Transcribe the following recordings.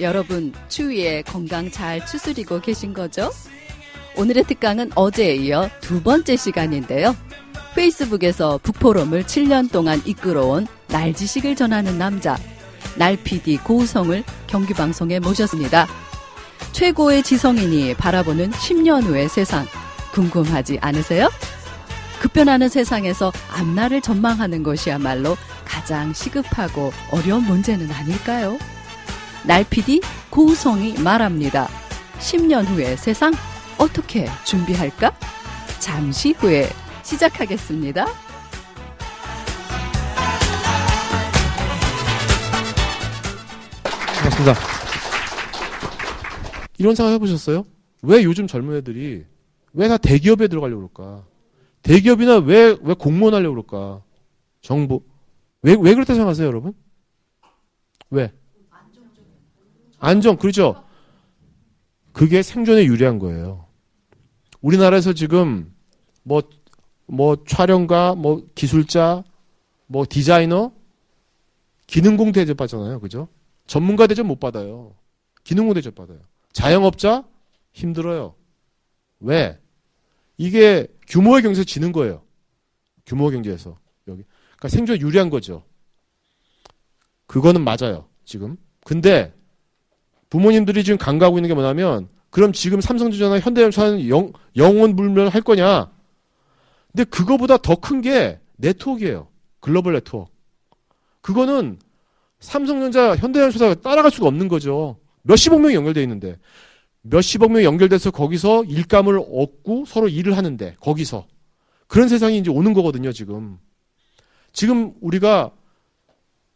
여러분 추위에 건강 잘 추스리고 계신 거죠? 오늘의 특강은 어제에 이어 두 번째 시간인데요. 페이스북에서 북포럼을 7년 동안 이끌어온 날 지식을 전하는 남자, 날PD 고우성을 경기방송에 모셨습니다. 최고의 지성인이 바라보는 10년 후의 세상, 궁금하지 않으세요? 급변하는 세상에서 앞날을 전망하는 것이야말로 가장 시급하고 어려운 문제는 아닐까요? 날PD 고우성이 말합니다. 10년 후의 세상 어떻게 준비할까? 잠시 후에 시작하겠습니다. 반갑습니다. 이런 생각 해보셨어요? 왜 요즘 젊은 애들이 왜 다 대기업에 들어가려고 그럴까? 대기업이나 왜, 왜 공무원 하려고 그럴까? 정부. 왜, 왜 그렇다 생각하세요, 여러분? 왜? 안정, 그렇죠. 그게 생존에 유리한 거예요. 우리나라에서 지금 뭐, 뭐 촬영가, 뭐 기술자, 뭐 디자이너, 기능공 대접 받잖아요. 그죠? 전문가 대접 못 받아요. 기능공 대접 받아요. 자영업자 힘들어요. 왜? 이게 규모의 경제에서 지는 거예요. 규모 경제에서 여기. 그러니까 생존 유리한 거죠. 그거는 맞아요. 지금. 근데 부모님들이 지금 간과하고 있는 게 뭐냐면 그럼 지금 삼성전자나 현대전자는 영, 영원 불멸할 거냐? 근데 그거보다 더 큰 게 네트워크예요. 글로벌 네트워크. 그거는 삼성전자, 현대전자가 따라갈 수가 없는 거죠. 몇십억 명이 연결돼 있는데 몇십억 명이 연결돼서 거기서 일감을 얻고 서로 일을 하는데 거기서 그런 세상이 이제 오는 거거든요. 지금 지금 우리가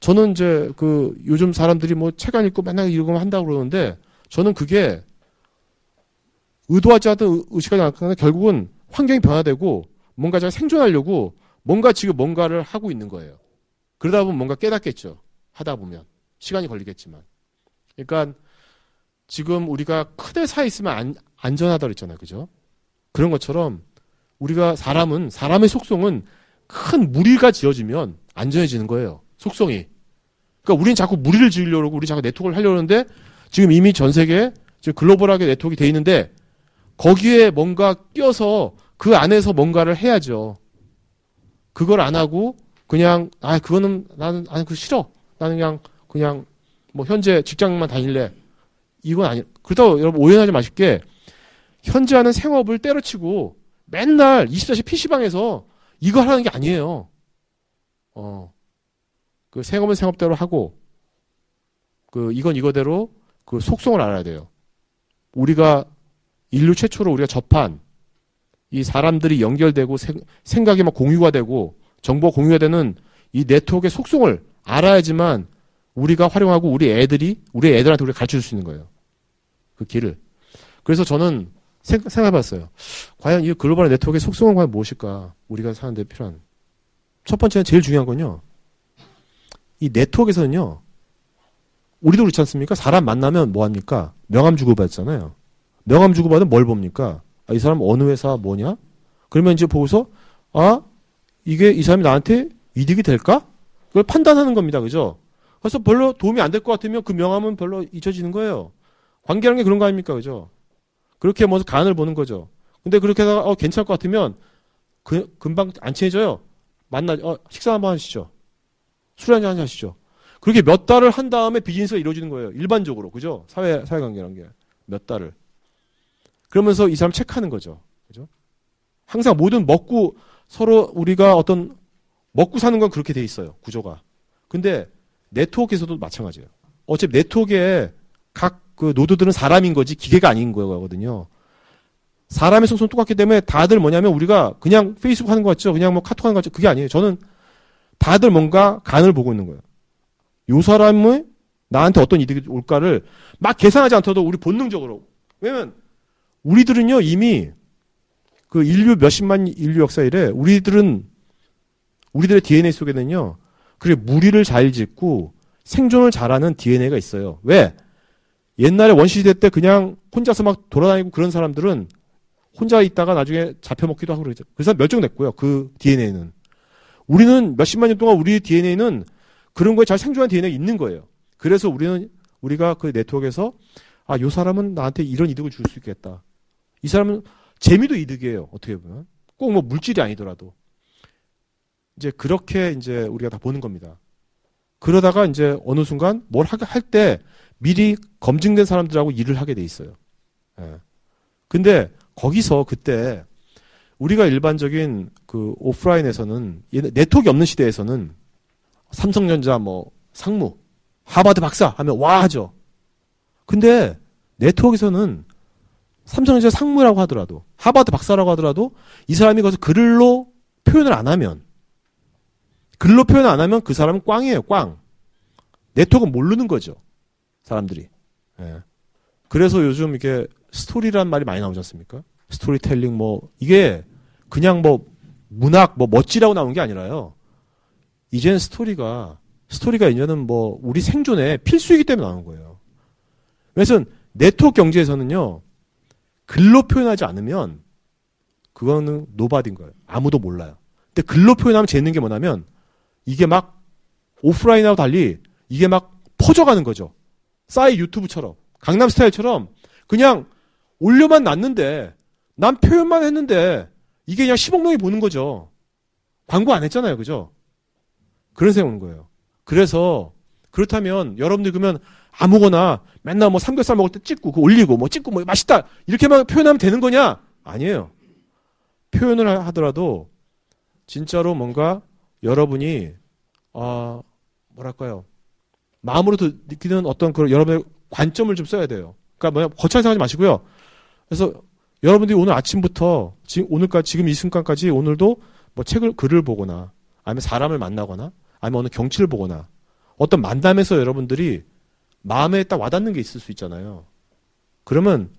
저는 이제 그 요즘 사람들이 뭐 책 안 읽고 맨날 이러고 한다고 그러는데 저는 그게 의도하지 않던 의식하지 않거나 결국은 환경이 변화되고 뭔가 제가 생존하려고 뭔가 지금 뭔가를 하고 있는 거예요. 그러다 보면 뭔가 깨닫겠죠. 하다 보면 시간이 걸리겠지만. 그러니까 지금 우리가 크대 사 있으면 안, 안전하다 그랬잖아요. 그죠? 그런 것처럼 우리가 사람은 사람의 속성은 큰 무리가 지어지면 안전해지는 거예요. 속성이. 그러니까 우리는 자꾸 무리를 지으려고 우리 자꾸 네트워크를 하려고 하는데 지금 이미 전 세계에 지금 글로벌하게 네트워크가 돼 있는데 거기에 뭔가 껴서 그 안에서 뭔가를 해야죠. 그걸 안 하고 그냥 아 그거는 나는 아니 그 싫어. 나는 그냥 그냥 뭐 현재 직장만 다닐래. 이건 아니. 그렇다고 여러분 오해하지 마실게. 현재 하는 생업을 때려치고 맨날 24시 PC방에서 이거 하는 게 아니에요. 어. 그 생업은 생업대로 하고 그 이건 이거대로 그 속성을 알아야 돼요. 우리가 인류 최초로 우리가 접한 이 사람들이 연결되고 생, 생각이 막 공유가 되고 정보가 공유가 되는 이 네트워크의 속성을 알아야지만 우리가 활용하고 우리 애들이 우리 애들한테 우리가 가르쳐 줄 수 있는 거예요. 그 길을. 그래서 저는 생각해 봤어요. 과연 이 글로벌 네트워크의 속성은 과연 무엇일까? 우리가 사는데 필요한. 첫 번째는 제일 중요한 건요. 이 네트워크에서는요. 우리도 그렇지 않습니까? 사람 만나면 뭐 합니까? 명함 주고받잖아요. 명함 주고받으면 뭘 봅니까? 아, 이 사람 어느 회사 뭐냐? 그러면 이제 보고서 아 이게 이 사람이 나한테 이득이 될까? 그걸 판단하는 겁니다. 그죠? 그래서 별로 도움이 안 될 것 같으면 그 명함은 별로 잊혀지는 거예요. 관계라는 게 그런 거 아닙니까? 그죠? 그렇게 뭐 간을 보는 거죠. 근데 그렇게 하다가 어, 괜찮을 것 같으면 그, 금방 안 친해져요. 만나 어, 식사 한번 하시죠. 술 한잔 하시죠. 그렇게 몇 달을 한 다음에 비즈니스가 이루어지는 거예요. 일반적으로. 그죠? 사회 사회 관계라는 게 몇 달을. 그러면서 이 사람 체크하는 거죠. 그죠? 항상 모든 먹고 서로 우리가 어떤 먹고 사는 건 그렇게 돼 있어요. 구조가. 근데 네트워크에서도 마찬가지예요. 어차피 네트워크에 각 그 노드들은 사람인 거지 기계가 아닌 거거든요. 사람의 속성은 똑같기 때문에 다들 뭐냐면 우리가 그냥 페이스북 하는 거 같죠? 그냥 뭐 카톡 하는 거 같죠? 그게 아니에요. 저는 다들 뭔가 간을 보고 있는 거예요. 요 사람의 나한테 어떤 이득이 올까를 막 계산하지 않더라도 우리 본능적으로. 왜냐면 우리들은요 이미 그 인류 몇십만 인류 역사 이래 우리들은 우리들의 DNA 속에는요 그래 무리를 잘 짓고 생존을 잘하는 DNA가 있어요. 왜? 옛날에 원시시대 때 그냥 혼자서 막 돌아다니고 그런 사람들은 혼자 있다가 나중에 잡혀먹기도 하고 그러죠. 그래서 멸종됐고요. 그 DNA는. 우리는 몇십만 년 동안 우리 DNA는 그런 거에 잘 생존한 DNA가 있는 거예요. 그래서 우리는 우리가 그 네트워크에서 아, 요 사람은 나한테 이런 이득을 줄 수 있겠다. 이 사람은 재미도 이득이에요. 어떻게 보면. 꼭 뭐 물질이 아니더라도. 이제 그렇게 이제 우리가 다 보는 겁니다. 그러다가 이제 어느 순간 뭘 할 때 미리 검증된 사람들하고 일을 하게 돼 있어요. 예. 근데 거기서 그때 우리가 일반적인 그 오프라인에서는 네트워크 없는 시대에서는 삼성전자 뭐 상무 하버드 박사 하면 와 하죠. 근데 네트워크에서는 삼성전자 상무라고 하더라도 하버드 박사라고 하더라도 이 사람이 거기서 글로 표현을 안 하면 글로 표현 안 하면 그 사람은 꽝이에요, 꽝. 네트워크 모르는 거죠. 사람들이. 예. 그래서 요즘 이게 스토리란 말이 많이 나오지 않습니까? 스토리텔링 뭐 이게 그냥 뭐 문학 뭐 멋지라고 나온 게 아니라요. 이제는 스토리가 스토리가 이제는 뭐 우리 생존에 필수이기 때문에 나오는 거예요. 그래서 네트워크 경제에서는요. 글로 표현하지 않으면 그거는 nobody인 거예요. 아무도 몰라요. 근데 글로 표현하면 재밌는 게 뭐냐면 이게 막 오프라인하고 달리 이게 막 퍼져가는 거죠. 싸이 유튜브처럼 강남 스타일처럼 그냥 올려만 놨는데 난 표현만 했는데 이게 그냥 10억 명이 보는 거죠. 광고 안 했잖아요. 그죠? 그런 생각 오는 거예요. 그래서 그렇다면 여러분들 그러면 아무거나 맨날 뭐 삼겹살 먹을 때 찍고 그 올리고 뭐 찍고 뭐 맛있다 이렇게만 표현하면 되는 거냐? 아니에요. 표현을 하더라도 진짜로 뭔가 여러분이 아 뭐랄까요 마음으로도 느끼는 어떤 그런 여러분의 관점을 좀 써야 돼요. 그러니까 뭐냐 거창하게 생각하지 마시고요. 그래서 여러분들이 오늘 아침부터 지금 오늘까지 지금 이 순간까지 오늘도 뭐 책을 글을 보거나 아니면 사람을 만나거나 아니면 어느 경치를 보거나 어떤 만남에서 여러분들이 마음에 딱 와닿는 게 있을 수 있잖아요. 그러면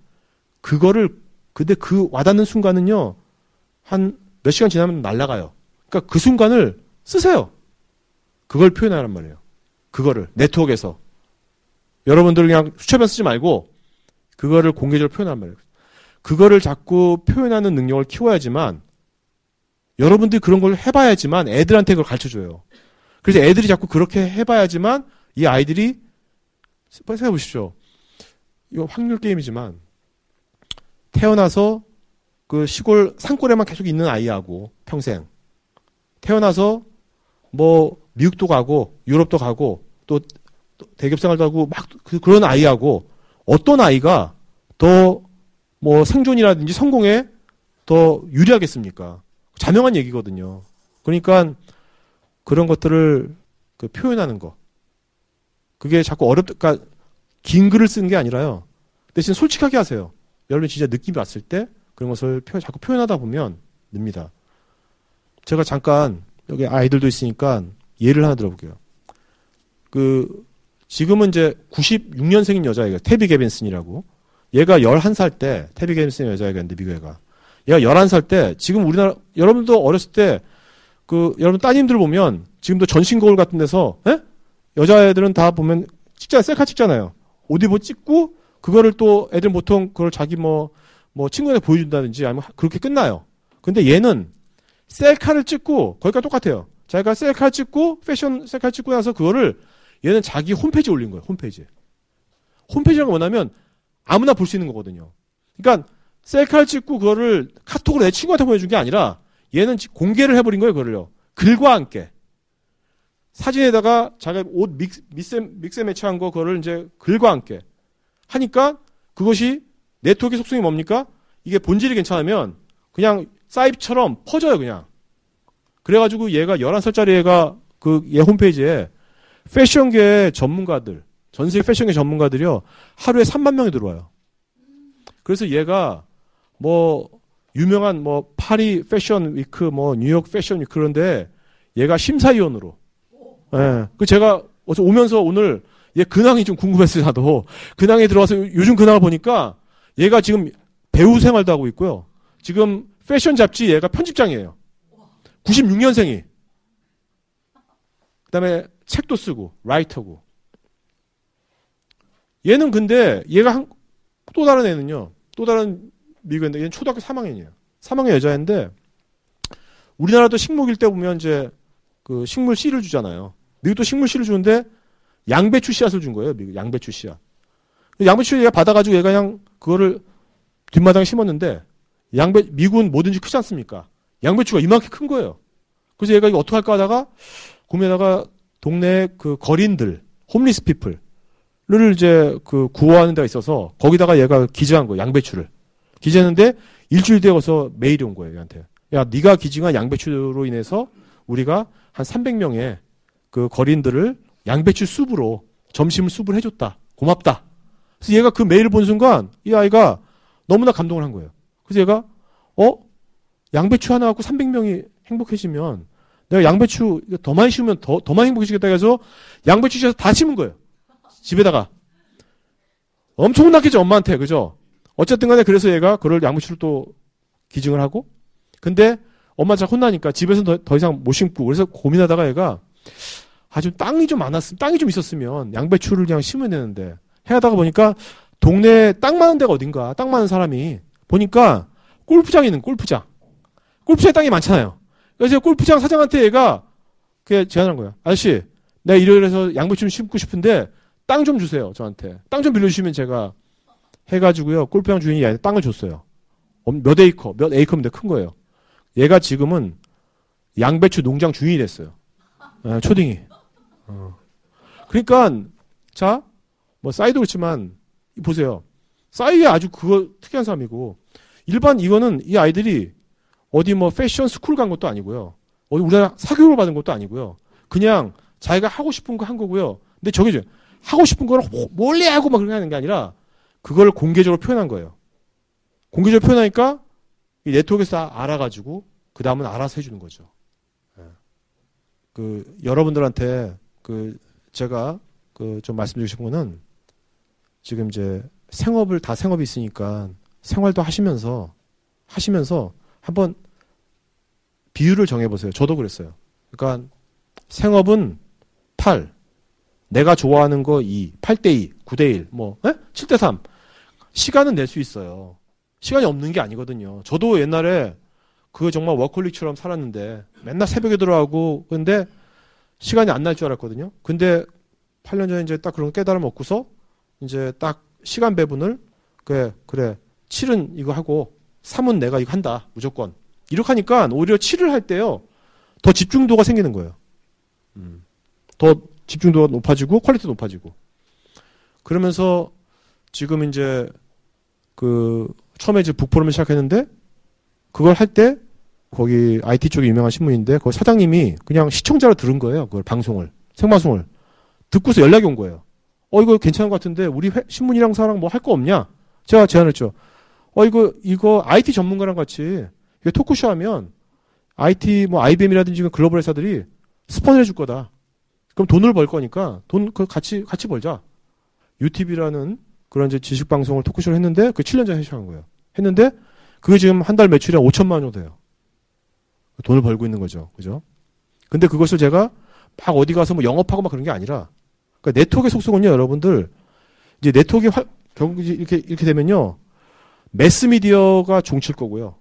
그거를 근데 그 와닿는 순간은요 한 몇 시간 지나면 날아가요. 그러니까 그 순간을 쓰세요. 그걸 표현하란 말이에요. 그거를 네트워크에서 여러분들 그냥 수첩에 쓰지 말고 그거를 공개적으로 표현하란 말이에요. 그거를 자꾸 표현하는 능력을 키워야지만 여러분들이 그런 걸 해봐야지만 애들한테 그걸 가르쳐 줘요. 그래서 애들이 자꾸 그렇게 해봐야지만 이 아이들이 생각해 보십시오. 이거 확률 게임이지만 태어나서 그 시골 산골에만 계속 있는 아이하고 평생 태어나서 뭐 미국도 가고 유럽도 가고 또 대기업 생활도 하고 막 그, 그런 아이하고 어떤 아이가 더 뭐 생존이라든지 성공에 더 유리하겠습니까? 자명한 얘기거든요. 그러니까 그런 것들을 그 표현하는 거. 그게 자꾸 어렵다, 그러니까 긴 글을 쓰는 게 아니라요. 대신 솔직하게 하세요. 여러분이 진짜 느낌이 왔을 때 그런 것을 표, 자꾸 표현하다 보면 늡니다. 제가 잠깐 여기 아이들도 있으니까 예를 하나 들어볼게요. 그 지금은 이제 96년생인 여자애가 테비 게빈슨이라고 얘가 11살 때 테비 게빈슨 여자애가 있는데 미국 애가 얘가 11살 때 지금 우리나라 여러분도 어렸을 때 그 여러분 따님들 보면 지금도 전신 거울 같은 데서 에? 여자애들은 다 보면 찍잖아요. 셀카 찍잖아요. 옷 입어 찍고 그거를 또 애들 보통 그걸 자기 뭐뭐 뭐 친구한테 보여준다든지 아니면 그렇게 끝나요. 근데 얘는 셀카를 찍고 거기가 똑같아요. 자기가 셀카 찍고 패션 셀카 찍고 나서 그거를 얘는 자기 홈페이지에 올린 거예요. 홈페이지에. 홈페이지가 뭐냐면 아무나 볼 수 있는 거거든요. 그러니까 셀카를 찍고 그거를 카톡으로 내 친구한테 보내준 게 아니라 얘는 공개를 해버린 거예요. 그거를요. 글과 함께. 사진에다가 자기가 옷 믹스, 믹스, 매치한 거 그거를 이제 글과 함께 하니까 그것이 네트워크 속성이 뭡니까? 이게 본질이 괜찮으면 그냥 사이트처럼 퍼져요, 그냥. 그래가지고 얘가 11살짜리 애가 그 얘 홈페이지에 패션계 전문가들, 전 세계 패션계 전문가들이요, 하루에 3만 명이 들어와요. 그래서 얘가 뭐, 유명한 뭐, 파리 패션 위크, 뭐, 뉴욕 패션 위크 그런데 얘가 심사위원으로. 예. 그 제가 어제 오면서 오늘 얘 근황이 좀 궁금했어요, 나도. 근황에 들어와서 요즘 근황을 보니까 얘가 지금 배우 생활도 하고 있고요. 지금 패션 잡지 얘가 편집장이에요. 96년생이. 그 다음에 책도 쓰고, 라이터고. 얘는 근데, 얘가 한, 또 다른 애는요. 또 다른 미국인데, 얘는 초등학교 3학년이에요. 3학년 여자인데, 우리나라도 식목일 때 보면 이제, 그 식물 씨를 주잖아요. 미국도 식물 씨를 주는데, 양배추 씨앗을 준 거예요. 미국 양배추 씨앗. 양배추 얘가 받아가지고 얘가 그냥 그거를 뒷마당에 심었는데 양배 미국은 뭐든지 크지 않습니까? 양배추가 이만큼 큰 거예요. 그래서 얘가 이거 어떻게 할까 하다가 고민하다가 동네 그 거린들 홈리스 피플 을 이제 그 구호하는 데가 있어서 거기다가 얘가 기증한 거예요. 양배추를 기증했는데 일주일 되어서 메일이 온 거예요. 얘한테 야 네가 기증한 양배추로 인해서 우리가 한 300명의 그 거린들을 양배추 숲으로 점심을 숲을 해줬다. 고맙다. 그래서 얘가 그 메일을 본 순간 이 아이가 너무나 감동을 한 거예요. 그래서 얘가 어 양배추 하나 갖고 300명이 행복해지면 내가 양배추 더 많이 심으면 더, 더 많이 행복해지겠다 해서 양배추 씨앗 다 심은 거예요. 집에다가. 엄청나겠죠, 엄마한테. 그죠? 어쨌든 간에 그래서 얘가 그걸 양배추를 또 기증을 하고 근데 엄마 잘 혼나니까 집에서 더, 더 이상 못 심고 그래서 고민하다가 얘가 아주 땅이 좀 많았으면 땅이 좀 있었으면 양배추를 그냥 심으면 되는데 해하다가 보니까 동네 땅 많은 데가 어딘가 땅 많은 사람이 보니까 골프장이 있는 골프장 골프장에 땅이 많잖아요 그래서 골프장 사장한테 얘가 그 제안한 거야 아저씨 내가 일요일에서 양배추를 심고 싶은데 땅 좀 주세요 저한테 땅 좀 빌려주시면 제가 해가지고요 골프장 주인이 땅을 줬어요 몇 에이커 몇 에이커인데 큰 거예요 얘가 지금은 양배추 농장 주인이 됐어요 아, 초딩이 어. 그러니까 자, 뭐 싸이도 그렇지만 보세요. 싸이가 아주 그거 특이한 사람이고 일반 이거는 이 아이들이 어디 뭐 fashion school 간 것도 아니고요. 어디 우리나라 사교육을 받은 것도 아니고요. 그냥 자기가 하고 싶은 거 한 거고요. 근데 저기 하고 싶은 거를 몰래 하고 막 하는 게 아니라 그걸 공개적으로 표현한 거예요. 공개적으로 표현하니까 이 네트워크에서 알아가지고 그 다음은 알아서 해주는 거죠. 예. 그 여러분들한테 그 제가 그 좀 말씀드리고 싶은 거는 지금 이제 생업을 다 생업이 있으니까 생활도 하시면서 하시면서 한번 비율을 정해 보세요. 저도 그랬어요. 그러니까 생업은 8, 내가 좋아하는 거 2, 8대 2, 9대 1, 뭐 에? 7대 3. 시간은 낼 수 있어요. 시간이 없는 게 아니거든요. 저도 옛날에 그 정말 워컬릭처럼 살았는데 맨날 새벽에 들어가고 근데 시간이 안 날 줄 알았거든요. 근데 8년 전에 이제 딱 그런 깨달음 얻고서 이제 딱 시간 배분을 그래 그래 7은 이거 하고 3은 내가 이거 한다 무조건 이렇게 하니까 오히려 7을 할 때요 더 집중도가 생기는 거예요. 음. 더 집중도가 높아지고 quality 높아지고 그러면서 지금 이제 그 처음에 이제 북포럼을 시작했는데 그걸 할 때 거기 IT 쪽에 유명한 신문인데 그 사장님이 그냥 시청자로 들은 거예요. 그걸 방송을 생방송을 듣고서 연락이 온 거예요. 어 이거 괜찮은 것 같은데 우리 회, 신문이랑 사랑 뭐 할 거 없냐? 제가 제안했죠. 어 이거 이거 IT 전문가랑 같이 토크쇼 하면 IT 뭐 IBM이라든지 글로벌 회사들이 스폰을 해줄 거다. 그럼 돈을 벌 거니까 돈 그 같이 같이 벌자. UTV라는 그런 이제 지식 방송을 토크쇼를 했는데 그 7년 전에 시작한 거예요. 했는데 그게 지금 한 달 매출이 한 5천만 원 정도 돼요. 돈을 벌고 있는 거죠. 그죠? 근데 그것을 제가 막 어디 가서 뭐 영업하고 막 그런 게 아니라 그러니까 네트워크의 속성은요, 여러분들 이제 네트워크가 활, 결국 이렇게 이렇게 되면요. 매스미디어가 종칠 거고요.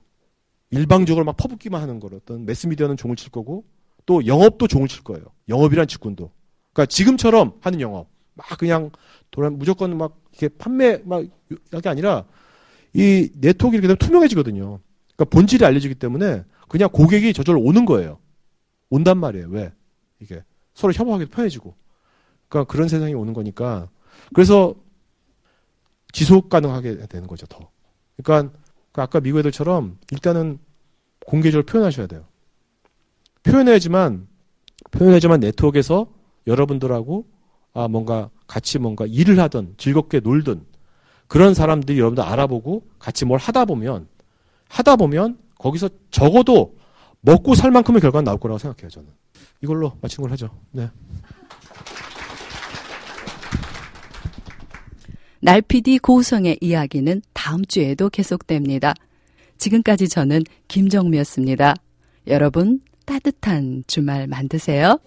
일방적으로 막 퍼붓기만 하는 거로 어떤 매스미디어는 종을 칠 거고 또 영업도 종을 칠 거예요. 영업이란 직군도. 그러니까 지금처럼 하는 영업. 막 그냥 돌아 무조건 막 이렇게 판매 막 이게 아니라 이 네트워크 이렇게 되면 투명해지거든요. 그러니까 본질이 알려지기 때문에 그냥 고객이 저절로 오는 거예요. 온단 말이에요. 왜? 이게 서로 협업하기도 편해지고. 그러니까 그런 세상이 오는 거니까. 그래서 지속 가능하게 되는 거죠, 더. 그러니까 그 아까 미국 애들처럼 일단은 공개적으로 표현하셔야 돼요. 표현해야지만 표현해야지만 네트워크에서 여러분들하고 아 뭔가 같이 뭔가 일을 하든 즐겁게 놀든 그런 사람들이 여러분들 알아보고 같이 뭘 하다 보면 하다 보면 거기서 적어도 먹고 살 만큼의 결과는 나올 거라고 생각해요, 저는. 이걸로 마치는 걸 하죠. 네. 날피디 고우성의 이야기는 다음 주에도 계속됩니다. 지금까지 저는 김정미였습니다. 여러분 따뜻한 주말 만드세요.